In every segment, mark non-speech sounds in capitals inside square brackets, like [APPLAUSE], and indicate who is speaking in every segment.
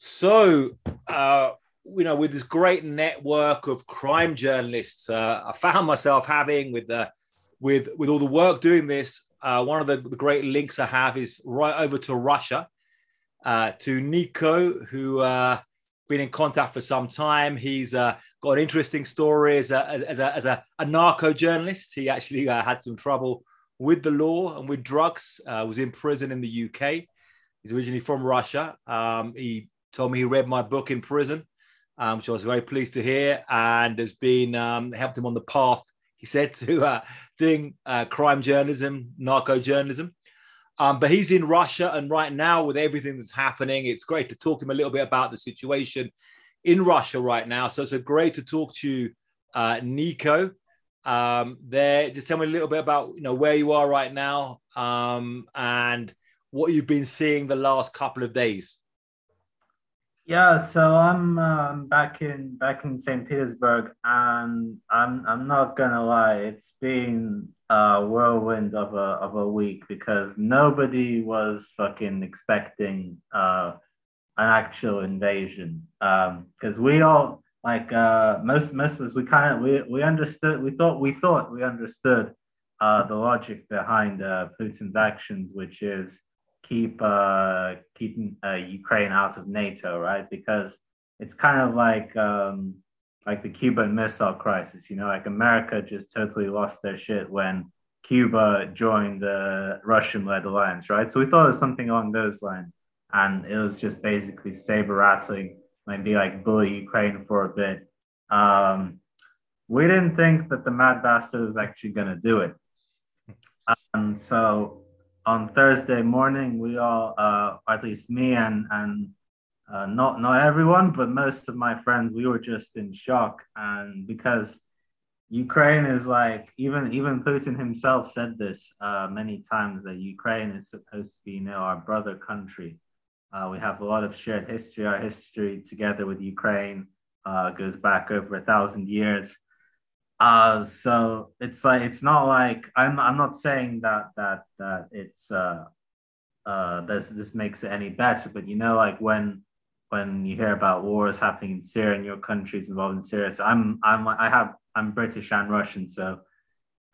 Speaker 1: So, uh, you know, with this great network of crime journalists, uh, I found myself having with the with with all the work doing this. Uh, one of the, the, great links I have is right over to Russia, uh, to Nico, who uh, been in contact for some time. He's uh, got an interesting story as a as a, as a, a narco journalist. He actually uh, had some trouble with the law and with drugs. Uh, was in prison in the UK. He's originally from Russia. Um, he told me he read my book in prison, um, which I was very pleased to hear, and has been um, helped him on the path. He said to uh, doing uh, crime journalism, narco journalism. Um, but he's in Russia, and right now, with everything that's happening, it's great to talk to him a little bit about the situation in Russia right now. So it's a great to talk to you, uh, Nico. Um, there, just tell me a little bit about you know where you are right now um, and what you've been seeing the last couple of days.
Speaker 2: Yeah, so I'm um, back in back in St. Petersburg, and I'm I'm not gonna lie, it's been a whirlwind of a of a week because nobody was fucking expecting uh, an actual invasion. Because um, we all like uh, most most of us, we kind of we we understood, we thought we thought we understood uh, the logic behind uh, Putin's actions, which is keep uh, keeping uh, Ukraine out of NATO, right? Because it's kind of like um, like the Cuban Missile Crisis. You know, like America just totally lost their shit when Cuba joined the Russian-led alliance, right? So we thought it was something along those lines, and it was just basically saber rattling, maybe like bully Ukraine for a bit. Um, we didn't think that the mad bastard was actually going to do it. And so on Thursday morning, we all, uh, at least me and and uh, not not everyone, but most of my friends, we were just in shock, and because Ukraine is like even even Putin himself said this uh, many times that Ukraine is supposed to be you know our brother country. Uh, we have a lot of shared history. Our history together with Ukraine uh, goes back over a thousand years. Uh, so it's like it's not like I'm I'm not saying that that that it's uh uh this this makes it any better, but you know like when when you hear about wars happening in Syria and your country's involved in Syria, so I'm I'm I have I'm British and Russian, so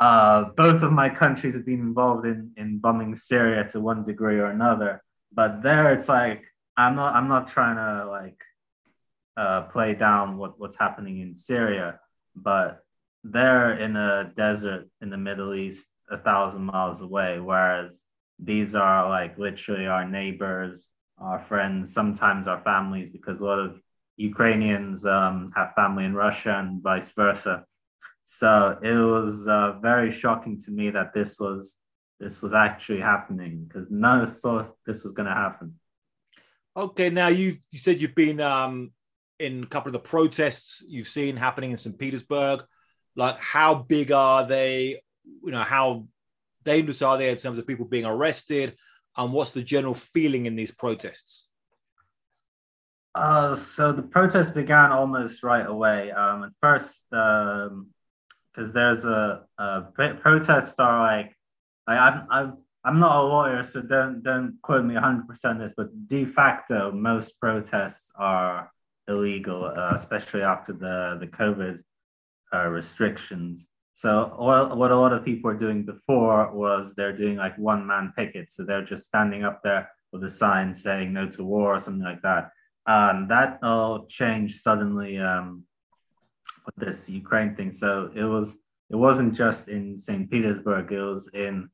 Speaker 2: uh, both of my countries have been involved in in bombing Syria to one degree or another. But there, it's like I'm not I'm not trying to like uh, play down what what's happening in Syria, but they're in a desert in the Middle East, a thousand miles away, whereas these are like literally our neighbors, our friends, sometimes our families, because a lot of Ukrainians um, have family in Russia and vice versa. So it was uh, very shocking to me that this was this was actually happening because none of us thought this was going to happen.
Speaker 1: Okay, now you you said you've been um, in a couple of the protests you've seen happening in St. Petersburg like how big are they? You know how dangerous are they in terms of people being arrested? And what's the general feeling in these protests?
Speaker 2: Uh, so the protests began almost right away. Um, at first because um, there's a, a protests are like I, I'm, I'm I'm not a lawyer, so don't don't quote me 100% this, but de facto, most protests are illegal, uh, especially after the the COVID uh, restrictions. So what, what a lot of people were doing before was they're doing like one man pickets. So they're just standing up there with a sign saying no to war or something like that. And that all changed suddenly um, with this Ukraine thing. So it was it wasn't just in St. Petersburg. It was in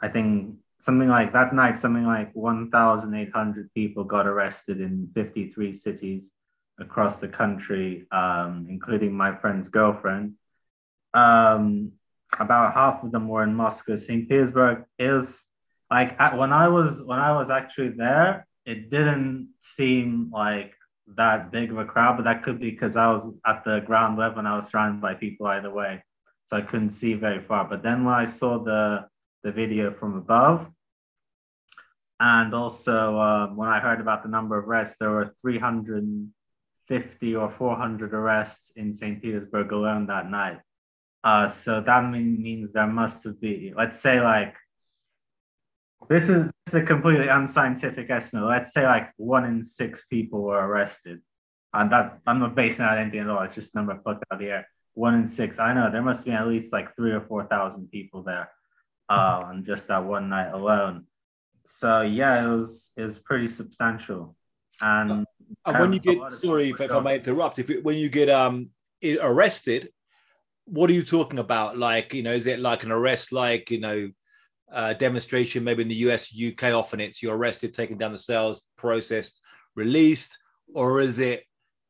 Speaker 2: I think something like that night, something like 1,800 people got arrested in 53 cities across the country, um, including my friend's girlfriend. Um, about half of them were in Moscow. St. Petersburg is like when I was when I was actually there, it didn't seem like that big of a crowd, but that could be because I was at the ground level and I was surrounded by people either way, so I couldn't see very far. But then when I saw the the video from above, and also uh, when I heard about the number of arrests, there were 300 50 or 400 arrests in St. Petersburg alone that night. Uh, so that mean, means there must have been, let's say, like this is, this is a completely unscientific estimate. Let's say like one in six people were arrested. And that I'm not basing that on anything at all. It's just a number plucked out of the air. One in six. I know there must be at least like three or four thousand people there uh, on just that one night alone. So yeah, it was it was pretty substantial. And,
Speaker 1: and when you get sorry if, if I may interrupt, if it, when you get um arrested, what are you talking about? Like you know, is it like an arrest, like you know, uh, demonstration, maybe in the US, UK, often it's you're arrested, taken down the cells, processed, released, or is it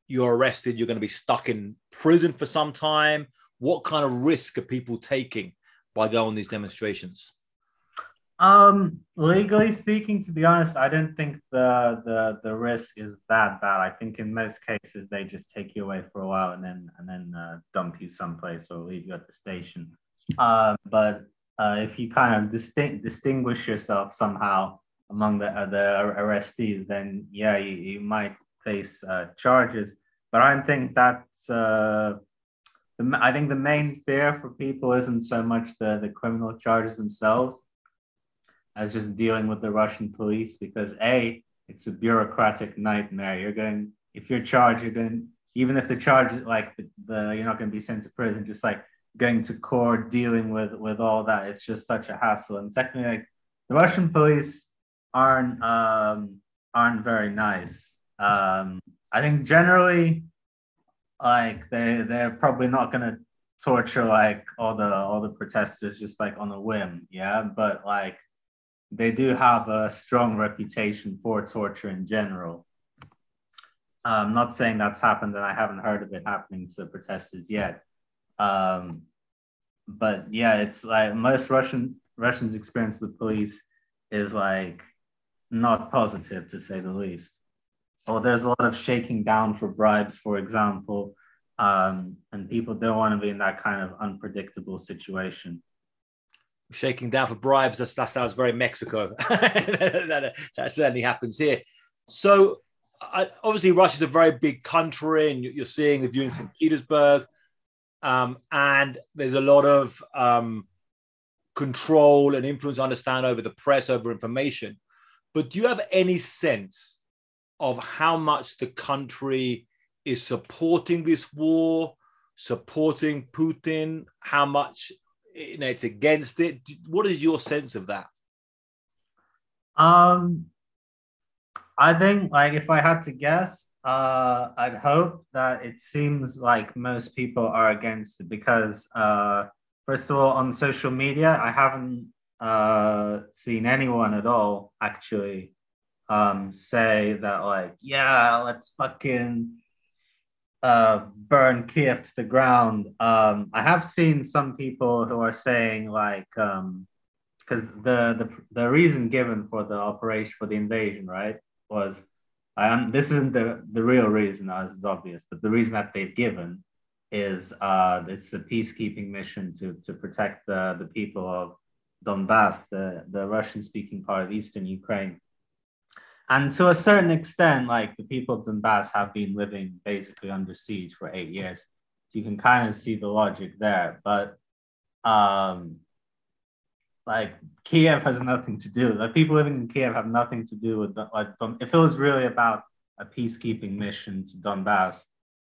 Speaker 1: you're arrested, you're going to be stuck in prison for some time? What kind of risk are people taking by going on these demonstrations?
Speaker 2: Um, legally speaking, to be honest, I don't think the the the risk is that bad. I think in most cases they just take you away for a while and then and then uh, dump you someplace or leave you at the station. Uh, but uh, if you kind of distinct, distinguish yourself somehow among the the arrestees, then yeah, you, you might face uh, charges. But I don't think that's uh, the, I think the main fear for people isn't so much the the criminal charges themselves as just dealing with the Russian police because a it's a bureaucratic nightmare. You're going if you're charged, you're going even if the charge is like the, the you're not going to be sent to prison, just like going to court, dealing with with all that. It's just such a hassle. And secondly, like the Russian police aren't um, aren't very nice. Um, I think generally, like they they're probably not gonna torture like all the all the protesters just like on a whim, yeah. But like they do have a strong reputation for torture in general. I'm not saying that's happened, and I haven't heard of it happening to protesters yet. Um, but yeah, it's like most Russian Russians' experience with the police is like not positive to say the least. Or there's a lot of shaking down for bribes, for example, um, and people don't want to be in that kind of unpredictable situation.
Speaker 1: Shaking down for bribes, that's, that sounds very Mexico. [LAUGHS] that, that, certainly happens here. So, I, obviously, Russia's a very big country, and you're seeing the view in St. Petersburg um, and there's a lot of um, control and influence, I understand over the press, over information. But do you have any sense of how much the country is supporting this war, supporting Putin? How much you know, it's against it? What is your sense of that?
Speaker 2: Um, I think, like, if I had to guess, uh, I'd hope that it seems like most people are against it because, uh, first of all, on social media, I haven't uh, seen anyone at all actually um, say that, like, yeah, let's fucking uh, burn Kiev to the ground. Um, I have seen some people who are saying, like, because um, the, the the reason given for the operation for the invasion, right, was um, this isn't the, the real reason, as is obvious, but the reason that they've given is uh, it's a peacekeeping mission to, to protect the, the people of Donbass, the, the Russian speaking part of Eastern Ukraine. And to a certain extent, like the people of Donbass have been living basically under siege for eight years. So you can kind of see the logic there. But um, like Kiev has nothing to do. Like people living in Kiev have nothing to do with the, like if it was really about a peacekeeping mission to Donbass,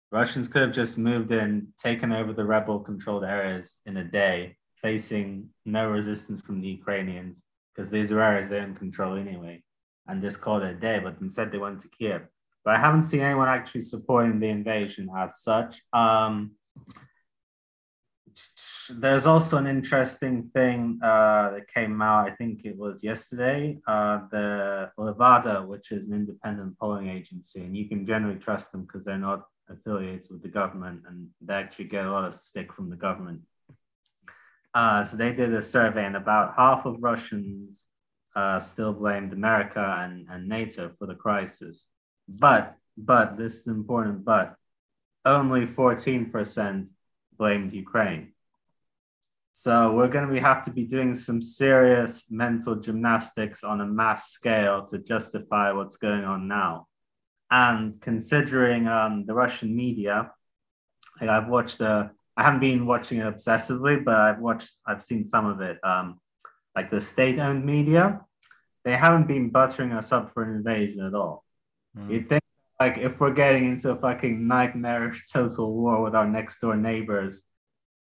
Speaker 2: Russians could have just moved in, taken over the rebel-controlled areas in a day, facing no resistance from the Ukrainians because these are areas they don't control anyway, and just called it a day. But instead, they went to Kiev. But I haven't seen anyone actually supporting the invasion as such. Um, there's also an interesting thing uh, that came out. I think it was yesterday. Uh, the Levada, which is an independent polling agency, and you can generally trust them because they're not affiliated with the government, and they actually get a lot of stick from the government. Uh, so they did a survey, and about half of Russians uh, still blamed America and, and NATO for the crisis. But but this is important. But only 14% blamed Ukraine. So we're going to have to be doing some serious mental gymnastics on a mass scale to justify what's going on now. And considering um, the Russian media, like I've watched the, I haven't been watching it obsessively, but I've watched, I've seen some of it, um, like the state-owned media. They haven't been buttering us up for an invasion at all. Mm. You think like if we're getting into a fucking nightmarish total war with our next door neighbors,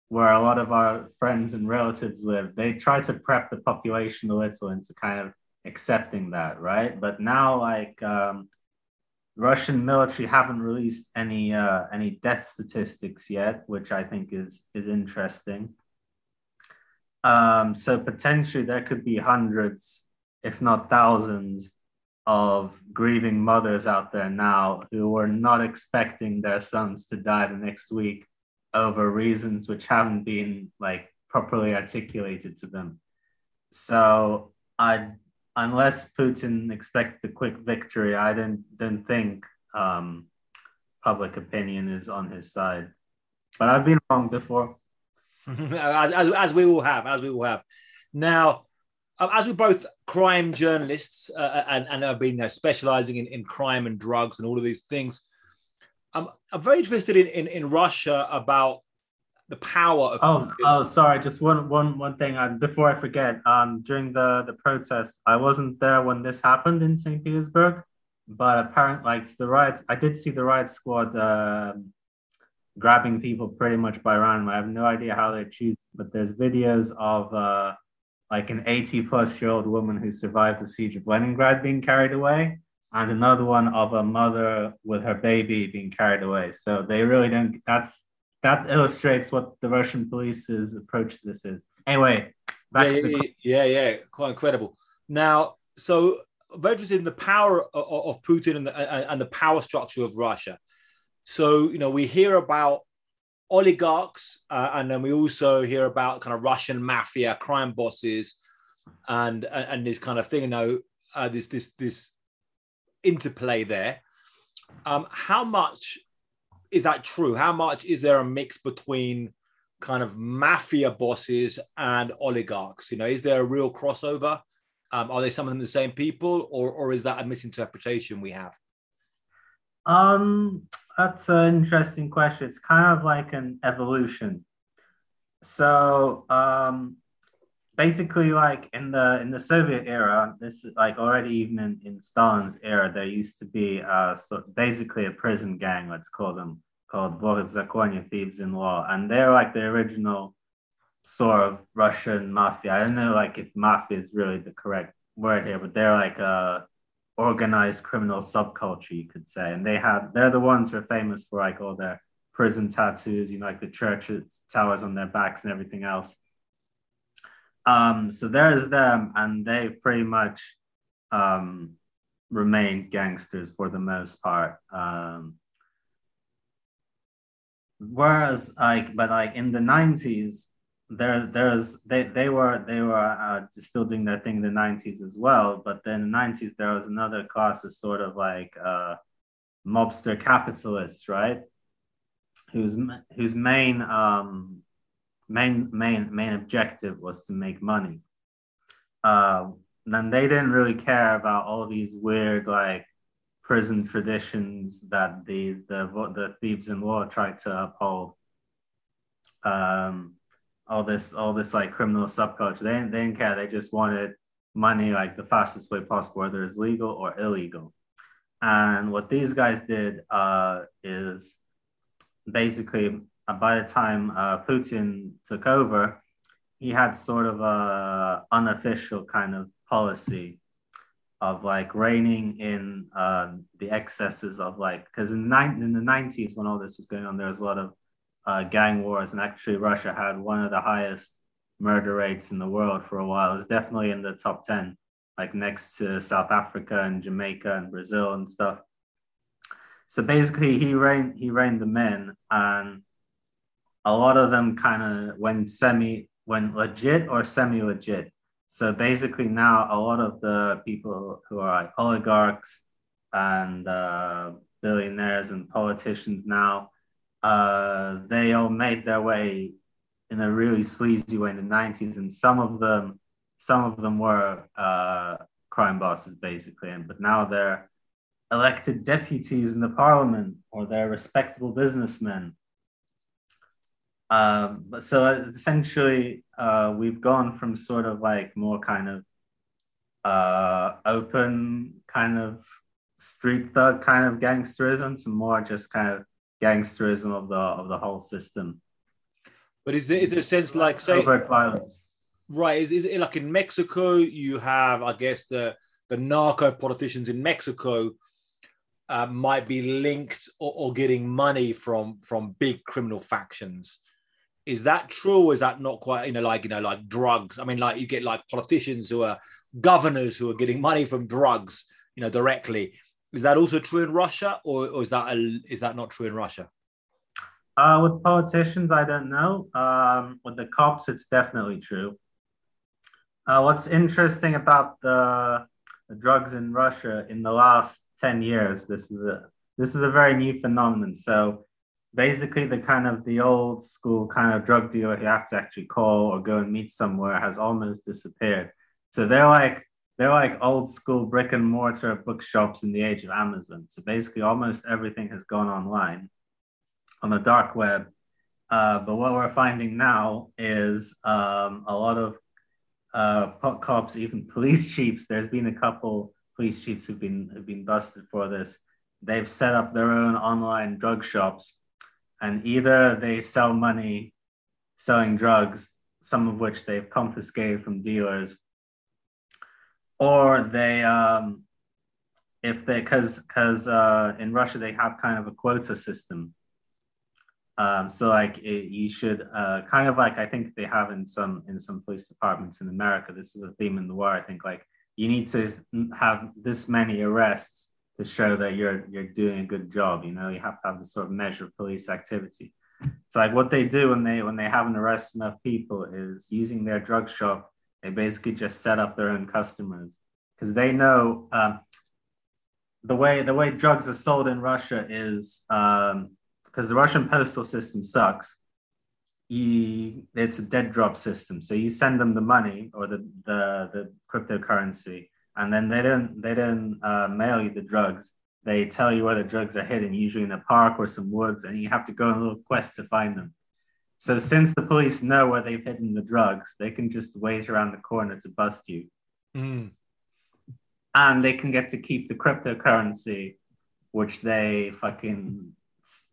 Speaker 2: where a lot of our friends and relatives live, they try to prep the population a little into kind of accepting that, right? But now, like um, Russian military haven't released any uh, any death statistics yet, which I think is is interesting. Um, so potentially there could be hundreds, if not thousands, of grieving mothers out there now who were not expecting their sons to die the next week over reasons which haven't been like properly articulated to them. So I, unless Putin expects a quick victory, I don't don't think um, public opinion is on his side. But I've been wrong before. [LAUGHS]
Speaker 1: as, as, as, we all have, as we all have. Now, um, as we're both crime journalists uh, uh, and, and have been uh, specializing in, in crime and drugs and all of these things, I'm, I'm very interested in, in, in Russia about the power of.
Speaker 2: Oh, oh, sorry. Just one, one, one thing. I, before I forget, um, during the the protests, I wasn't there when this happened in St. Petersburg, but apparently, like the riot, I did see the riot squad uh, grabbing people pretty much by random. I have no idea how they choose, but there's videos of uh, like an 80 plus year old woman who survived the siege of Leningrad being carried away, and another one of a mother with her baby being carried away. So they really don't. That's that illustrates what the Russian police's approach to this is. Anyway,
Speaker 1: back yeah, to the... yeah, yeah, quite incredible. Now, so very interested in the power of, of Putin and the, and the power structure of Russia. So you know, we hear about oligarchs, uh, and then we also hear about kind of Russian mafia, crime bosses, and and this kind of thing. You know, uh, this this this interplay there. Um, how much is that true? How much is there a mix between kind of mafia bosses and oligarchs? You know, is there a real crossover? Um, are they some of them the same people, or or is that a misinterpretation we have?
Speaker 2: Um, that's an interesting question. It's kind of like an evolution. So um, basically, like in the in the Soviet era, this is like already even in, in Stalin's era, there used to be uh, so basically a prison gang, let's call them, called Zakonya, Thieves in Law, and they're like the original sort of Russian mafia. I don't know like if mafia is really the correct word here, but they're like a organized criminal subculture, you could say. And they have they're the ones who are famous for like all their prison tattoos, you know, like the church towers on their backs and everything else. Um, so there's them, and they pretty much um, remained gangsters for the most part. Um, whereas, like, but like in the 90s, there there's they they were they were uh, still doing their thing in the 90s as well but then in the 90s there was another class of sort of like uh, mobster capitalists right? Whose whose main um main main main objective was to make money. Uh then they didn't really care about all these weird like prison traditions that the the the thieves in law tried to uphold. Um all this all this like criminal subculture. They didn't, they didn't care. They just wanted money like the fastest way possible, whether it's legal or illegal. And what these guys did uh, is basically uh, by the time uh, Putin took over, he had sort of a unofficial kind of policy of like reining in uh, the excesses of like because in, in the 90s when all this was going on there was a lot of uh, gang wars, and actually Russia had one of the highest murder rates in the world for a while. It's definitely in the top ten, like next to South Africa and Jamaica and Brazil and stuff. So basically, he reigned he reigned the men, and a lot of them kind of went semi went legit or semi legit. So basically, now a lot of the people who are like oligarchs and uh, billionaires and politicians now uh, they all made their way in a really sleazy way in the 90s and some of them some of them were uh, crime bosses basically. And but now they're elected deputies in the parliament or they're respectable businessmen. Um, so essentially uh, we've gone from sort of like more kind of uh, open kind of street thug kind of gangsterism to more just kind of gangsterism of the of the whole system.
Speaker 1: But is there is there a sense like say
Speaker 2: violence?
Speaker 1: Right. Is, is it like in Mexico you have I guess the the narco politicians in Mexico uh, might be linked or, or, getting money from from big criminal factions. Is that true, or is that not quite? You know, like you know, like drugs. I mean, like you get like politicians who are governors who are getting money from drugs, you know, directly. Is that also true in Russia, or, or is that a, is that not true in Russia?
Speaker 2: Uh, with politicians, I don't know. Um, with the cops, it's definitely true. Uh, what's interesting about the, the drugs in Russia in the last 10 years. This is a this is a very new phenomenon. So basically the kind of the old school kind of drug dealer you have to actually call or go and meet somewhere has almost disappeared. So they're like they're like old school brick and mortar bookshops in the age of Amazon. So basically almost everything has gone online on the dark web. Uh, but what we're finding now is um, a lot of uh, cops, even [LAUGHS] police chiefs. There's been a couple police chiefs who've been have been busted for this. They've set up their own online drug shops, and either they sell money selling drugs, some of which they've confiscated from dealers, or they um, if they because because uh, in Russia they have kind of a quota system. Um, so like it, you should uh, kind of like I think they have in some in some police departments in America. This is a theme in the war. I think like you need to have this many arrests to show that you're you're doing a good job. You know, you have to have this sort of measure of police activity. So like what they do when they when they haven't arrested enough people is using their drug shop. They basically just set up their own customers because they know um, the way the way drugs are sold in Russia is because um, the Russian postal system sucks you it's a dead drop system. So you send them the money or the the, the cryptocurrency, and then they don't they don't uh, mail you the drugs. They tell you where the drugs are hidden, usually in a park or some woods, and you have to go on a little quest to find them. So since the police know where they've hidden the drugs, they can just wait around the corner to bust you. Mm. And they can get to keep the cryptocurrency, which they fucking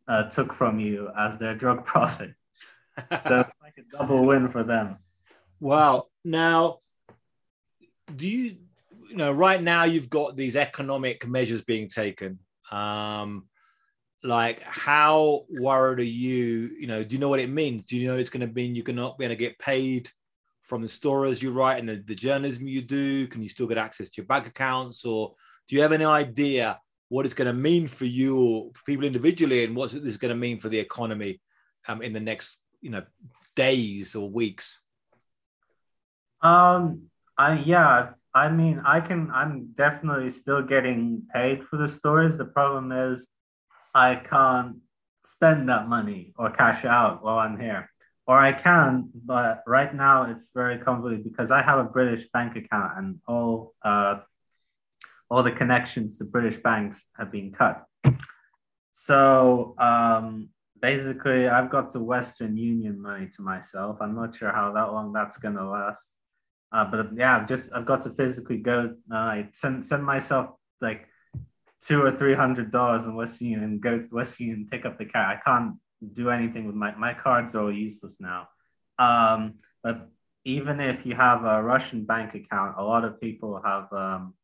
Speaker 2: uh, took from you as their drug [LAUGHS] profit so it's like a double win for them.
Speaker 1: Wow. Now, do you, you know, right now you've got these economic measures being taken. Um, like, how worried are you? You know, do you know what it means? Do you know it's going to mean you're not going to get paid from the stories you write and the, the journalism you do? Can you still get access to your bank accounts, or do you have any idea what it's going to mean for you or people individually, and what's this going to mean for the economy um, in the next you know days or weeks?
Speaker 2: Um, I yeah, I mean, I can. I'm definitely still getting paid for the stories. The problem is, I can't spend that money or cash out while I'm here, or I can, but right now it's very convoluted because I have a British bank account and all uh, all the connections to British banks have been cut. So um, basically I've got the Western Union money to myself. I'm not sure how that long that's gonna last. Uh, but yeah, I've just I've got to physically go uh, send send myself like two or three hundred dollars in Western Union and go to Western Union and pick up the car. I can't do anything with my my cards are all useless now. Um, but even if you have a Russian bank account, a lot of people have um,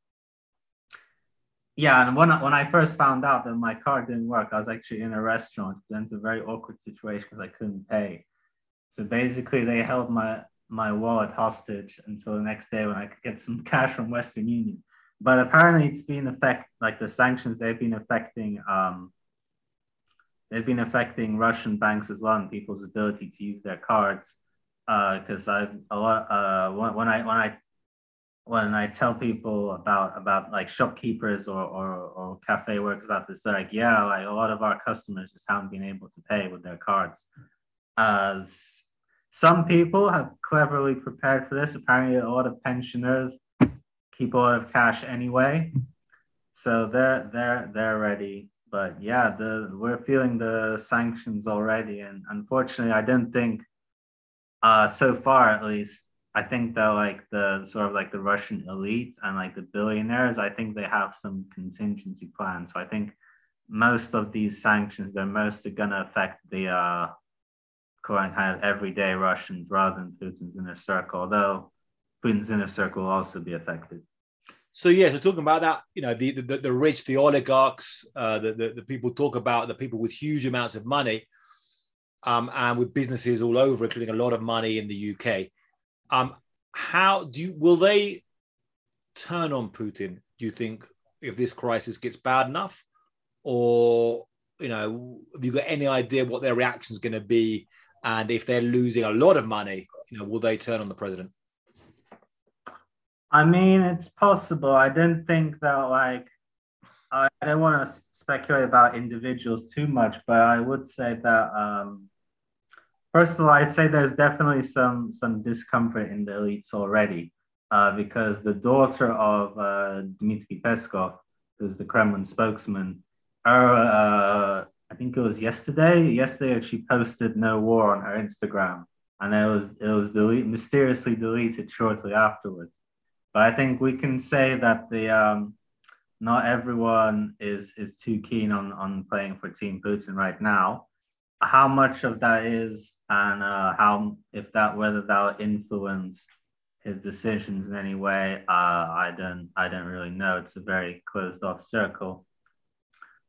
Speaker 2: yeah, and when I, when I first found out that my card didn't work, I was actually in a restaurant. It was a very awkward situation because I couldn't pay. So basically, they held my my wallet hostage until the next day when I could get some [LAUGHS] cash from Western Union. But apparently, it's been affect like the sanctions. They've been affecting um, they've been affecting Russian banks as well and people's ability to use their cards. Because uh, I a lot uh, when, when I when I when I tell people about about like shopkeepers or or, or cafe workers about this, they're like, yeah, like a lot of our customers just haven't been able to pay with their cards. Uh, some people have cleverly prepared for this. Apparently, a lot of pensioners a lot of cash anyway, so they're they're they're ready. But yeah, the we're feeling the sanctions already, and unfortunately, I didn't think uh, so far at least I think that like the sort of like the Russian elite and like the billionaires, I think they have some contingency plans. So I think most of these sanctions they're mostly going to affect the uh, kind of everyday Russians rather than Putin's inner circle. Although Putin's inner circle will also be affected.
Speaker 1: So yeah, so talking about that, you know, the the, the rich, the oligarchs, uh, the, the, the people talk about the people with huge amounts of money, um, and with businesses all over, including a lot of money in the UK. Um, how do you will they turn on Putin? Do you think if this crisis gets bad enough, or you know, have you got any idea what their reaction is going to be? And if they're losing a lot of money, you know, will they turn on the president?
Speaker 2: I mean, it's possible. I don't think that like I don't want to speculate about individuals too much, but I would say that um, first of all, I'd say there's definitely some some discomfort in the elites already, uh, because the daughter of uh, Dmitry Peskov, who's the Kremlin spokesman, her, uh, I think it was yesterday. Yesterday, she posted "No war" on her Instagram, and it was it was delete, mysteriously deleted shortly afterwards. But I think we can say that the um, not everyone is is too keen on on playing for Team Putin right now. How much of that is, and uh, how if that whether that will influence his decisions in any way, uh, I don't I don't really know. It's a very closed off circle.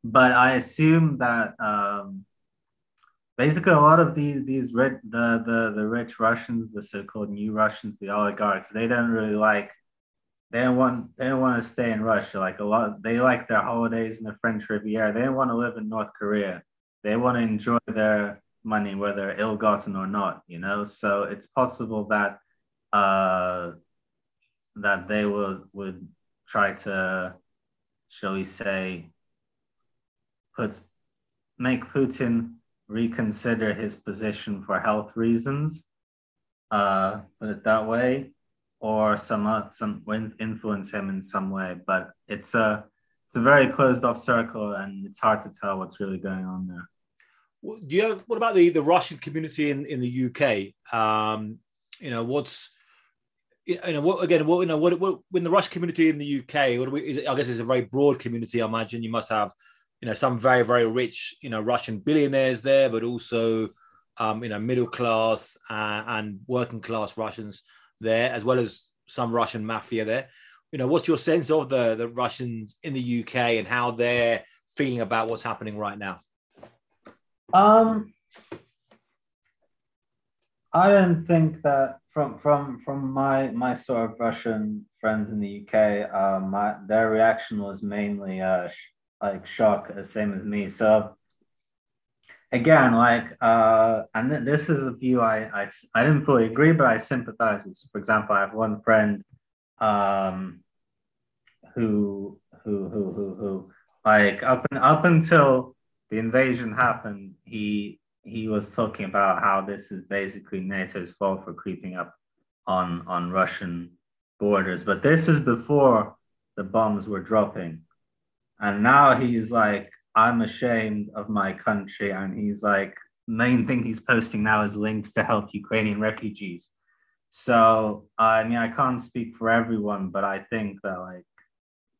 Speaker 2: But I assume that um, basically a lot of these these rich, the the the rich Russians, the so-called new Russians, the oligarchs, they don't really like they don't want they don't want to stay in Russia. Like a lot, they like their holidays in the French Riviera. They don't want to live in North Korea. They want to enjoy their money, whether ill-gotten or not. You know, so it's possible that uh, that they will would try to, shall we say, put make Putin reconsider his position for health reasons. Uh, put it that way or some uh, some influence him in some way. But it's a it's a very closed off circle, and it's hard to tell what's really going on there.
Speaker 1: Do you have, what about the, the Russian community in, in the UK? Um, you know, what's you know what again? What you know? What, what when the Russian community in the UK? What we, it, I guess it's a very broad community. I imagine you must have you know some very very rich you know Russian billionaires there, but also um, you know middle class uh, and working class Russians there, as well as some Russian mafia there. You know, what's your sense of the the Russians in the UK and how they're feeling about what's happening right now?
Speaker 2: Um, I don't think that from from from my my sort of Russian friends in the UK, um, my, their reaction was mainly uh, sh- like shock, uh, same as me. So again, like, uh, and th- this is a view I, I, I didn't fully agree, but I sympathize with. For example, I have one friend um, who, who, who, who, who, like, up and up until the invasion happened, he he was talking about how this is basically NATO's fault for creeping up on on Russian borders. But this is before the bombs were dropping, and now he's like I'm ashamed of my country. And he's like, main thing he's posting now is links to help Ukrainian refugees. So I mean, I can't speak for everyone, but I think that like,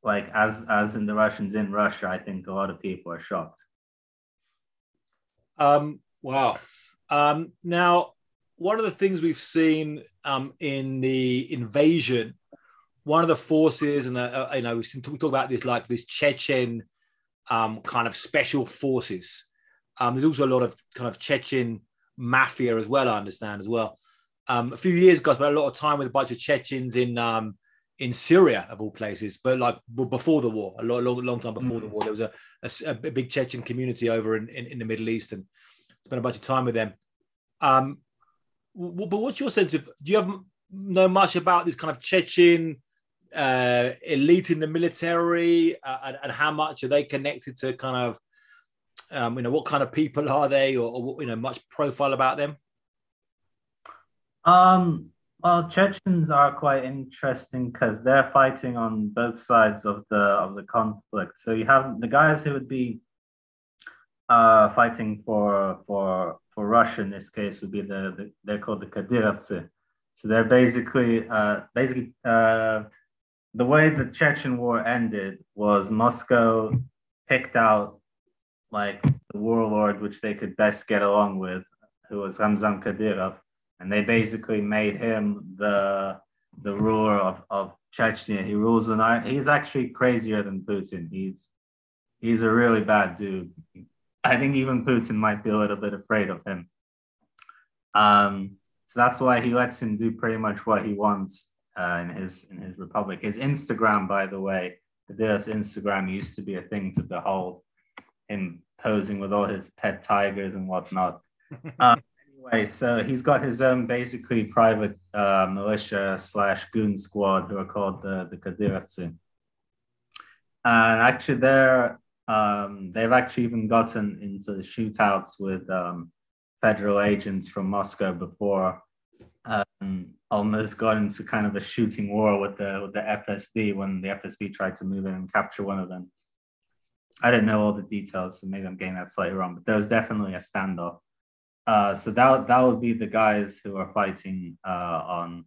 Speaker 2: like as as in the Russians in Russia, I think a lot of people are shocked.
Speaker 1: Um, wow. Um, now, one of the things we've seen um, in the invasion, one of the forces, and uh, uh you know, we talk about this like this Chechen um, kind of special forces. Um, there's also a lot of kind of Chechen mafia as well, I understand as well. Um, a few years ago, I spent a lot of time with a bunch of Chechens in um, in Syria, of all places, but like before the war, a long, long, long time before mm. the war, there was a, a, a, big Chechen community over in, in, in, the Middle East and spent a bunch of time with them. Um, w- but what's your sense of, do you have know much about this kind of Chechen uh, elite in the military, uh, and, and, how much are they connected to kind of, um, you know, what kind of people are they, or, or you know, much profile about them?
Speaker 2: Um, well, Chechens are quite interesting because they're fighting on both sides of the of the conflict. So you have the guys who would be uh, fighting for for for Russia in this case would be the, the they're called the Kadyrovtsy. So they're basically uh, basically uh, the way the Chechen war ended was Moscow picked out like the warlord which they could best get along with, who was Ramzan Kadyrov, and they basically made him the the ruler of, of Chechnya. He rules the night. He's actually crazier than Putin. He's he's a really bad dude. I think even Putin might be a little bit afraid of him. Um, so that's why he lets him do pretty much what he wants uh, in his in his republic. His Instagram, by the way, the Kadyrov's Instagram used to be a thing to behold. Him posing with all his pet tigers and whatnot. uh, [LAUGHS] anyway, so he's got his own basically private uh, militia slash goon squad who are called the the Kadyrovtsy. And actually, they're um, they've actually even gotten into shootouts with um, federal agents from Moscow before. Um, almost got into kind of a shooting war with the with the FSB when the FSB tried to move in and capture one of them. I didn't know all the details, so maybe I'm getting that slightly wrong, but there was definitely a standoff. Uh, so that that would be the guys who are fighting uh, on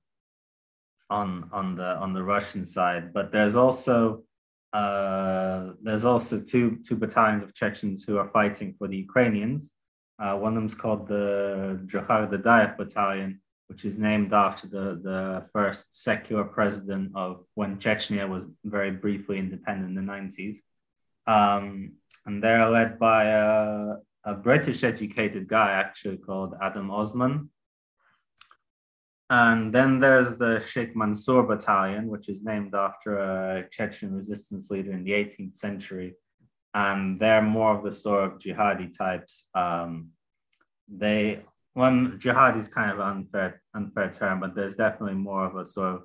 Speaker 2: on on the on the Russian side. But there's also uh, there's also two two battalions of Chechens who are fighting for the Ukrainians. Uh, one of them's called the Johar Dudayev Battalion, which is named after the, the first secular president of when Chechnya was very briefly independent in the 90s. Um, and they're led by a, a British educated guy actually called Adam Osman. And then there's the Sheikh Mansour Battalion, which is named after a Chechen resistance leader in the 18th century. And they're more of the sort of jihadi types. Um, they, one jihad is kind of unfair, unfair term, but there's definitely more of a sort of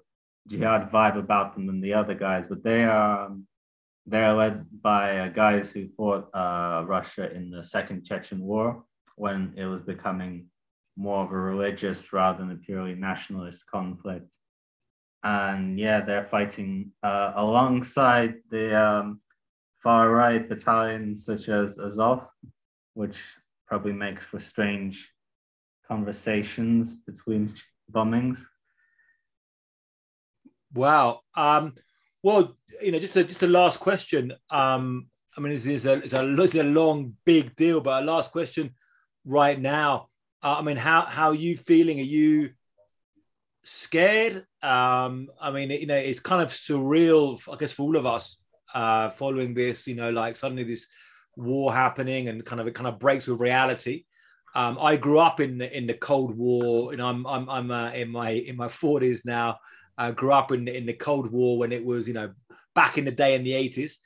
Speaker 2: jihad vibe about them than the other guys. But they are um, they're led by uh, guys who fought uh, Russia in the Second Chechen War when it was becoming more of a religious rather than a purely nationalist conflict. And yeah, they're fighting uh, alongside the um, far right battalions such as Azov, which probably makes for strange conversations between bombings.
Speaker 1: Wow. Um, well, you know, just a, just a last question. Um, I mean, it's, it's, a, it's, a, it's a long, big deal, but a last question right now. Uh, I mean, how, how are you feeling? Are you scared? Um, I mean, you know, it's kind of surreal, I guess, for all of us uh, following this, you know, like suddenly this war happening and kind of it kind of breaks with reality. Um, I grew up in the, in the Cold War. and I'm I'm, I'm uh, in my in my 40s now. I grew up in in the Cold War when it was, you know, back in the day in the 80s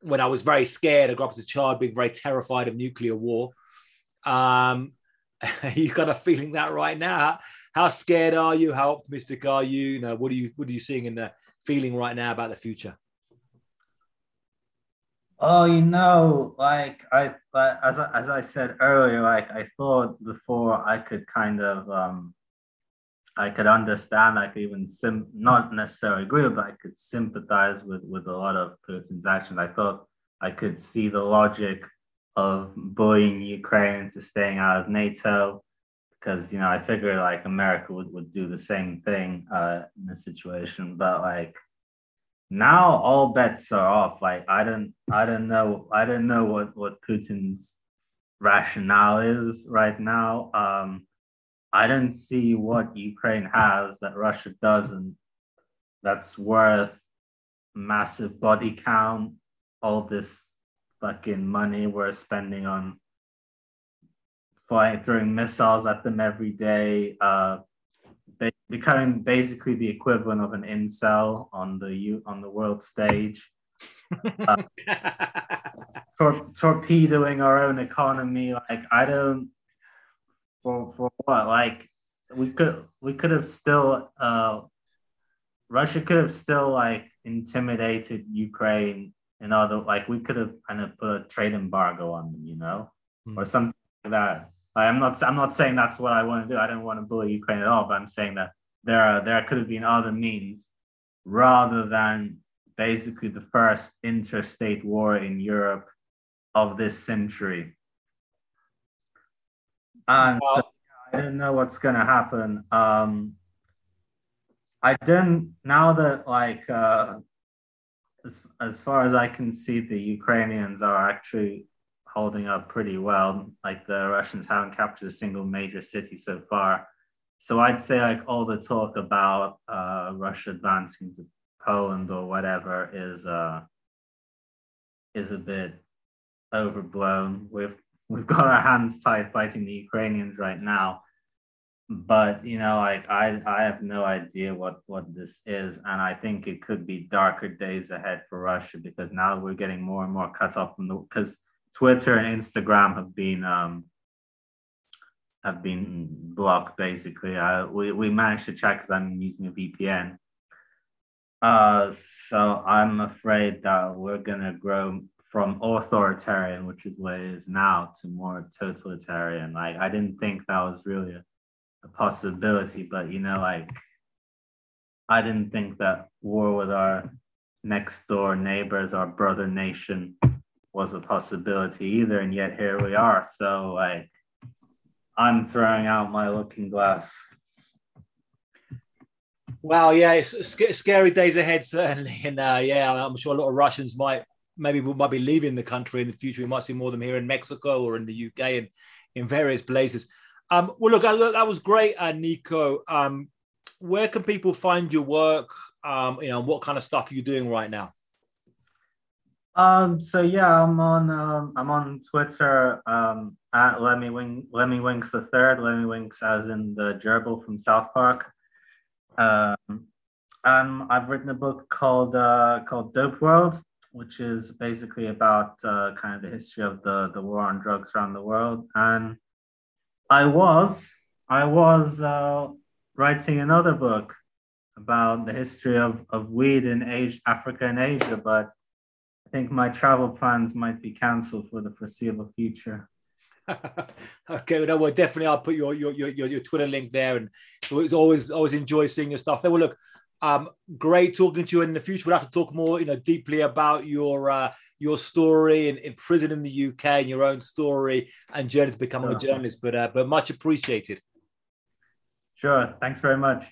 Speaker 1: when I was very scared. I grew up as a child being very terrified of nuclear war. Um, [LAUGHS] you kind of feeling that right now. How scared are you? How optimistic are you? You know, what are you what are you seeing in the feeling right now about the future?
Speaker 2: Oh, you know, like I, as I, as I said earlier, like I thought before I could kind of um, I could understand, I could even sim- not necessarily agree but I could sympathize with with a lot of Putin's actions. I thought I could see the logic of bullying Ukraine into staying out of NATO because you know I figured like America would, would do the same thing uh, in this situation, but like now all bets are off. Like I don't I don't know I don't know what what Putin's rationale is right now. Um, I don't see what Ukraine has that Russia doesn't that's worth massive body count, all this fucking money we're spending on flying throwing missiles at them every day, uh, becoming basically the equivalent of an incel on the on the world stage. Uh, [LAUGHS] tor- torpedoing our own economy. Like I don't for for what? Like we could we could have still uh Russia could have still like intimidated Ukraine and other like we could have kind of put a trade embargo on them, you know, mm. or something like that. Like, I'm not I'm not saying that's what I want to do. I don't want to bully Ukraine at all, but I'm saying that there are there could have been other means rather than basically the first interstate war in Europe of this century and wow. I don't know what's going to happen. Um, I didn't. Now that like uh, as as far as I can see, the Ukrainians are actually holding up pretty well. Like the Russians haven't captured a single major city so far. So I'd say like all the talk about uh, Russia advancing to Poland or whatever is uh, is a bit overblown. We've we've got our hands tied fighting the Ukrainians right now but you know like i i have no idea what what this is and i think it could be darker days ahead for russia because now we're getting more and more cut off from the because twitter and instagram have been um have been blocked basically. Uh we, we managed to check because i'm using a vpn uh so i'm afraid that we're gonna grow from authoritarian which is what it is now to more totalitarian. Like i didn't think that was really a a possibility, but you know, like I didn't think that war with our next door neighbors, our brother nation, was a possibility either, and yet here we are. So like I'm throwing out my looking glass.
Speaker 1: Wow, yeah, it's scary days ahead [LAUGHS] certainly, and uh, yeah, I'm sure a lot of Russians might maybe we might be leaving the country in the future. We might see more of them here in Mexico or in the UK and in various places. Um, well, look, that was great, uh, Niko. Um, where can people find your work? Um, you know, what kind of stuff are you doing right now?
Speaker 2: Um, so yeah, I'm on um, I'm on Twitter um, at Lemmy Wing Lemmiwinks the third, Lemmiwinks as in the gerbil from South Park. Um, I've written a book called uh, called Dope World, which is basically about uh, kind of the history of the the war on drugs around the world. And I was I was uh, writing another book about the history of, of weed in Asia, Africa and Asia, but I think my travel plans might be cancelled for the foreseeable future. [LAUGHS]
Speaker 1: okay, well, well, definitely I'll put your, your your your Twitter link there, and so it's always always enjoy seeing your stuff. There, well, look, um, great talking to you. In the future, we'll have to talk more, you know, deeply about your uh, your story in, in prison in the UK and your own story and journey to becoming sure. a journalist. But uh, but much appreciated.
Speaker 2: Sure. Thanks very much.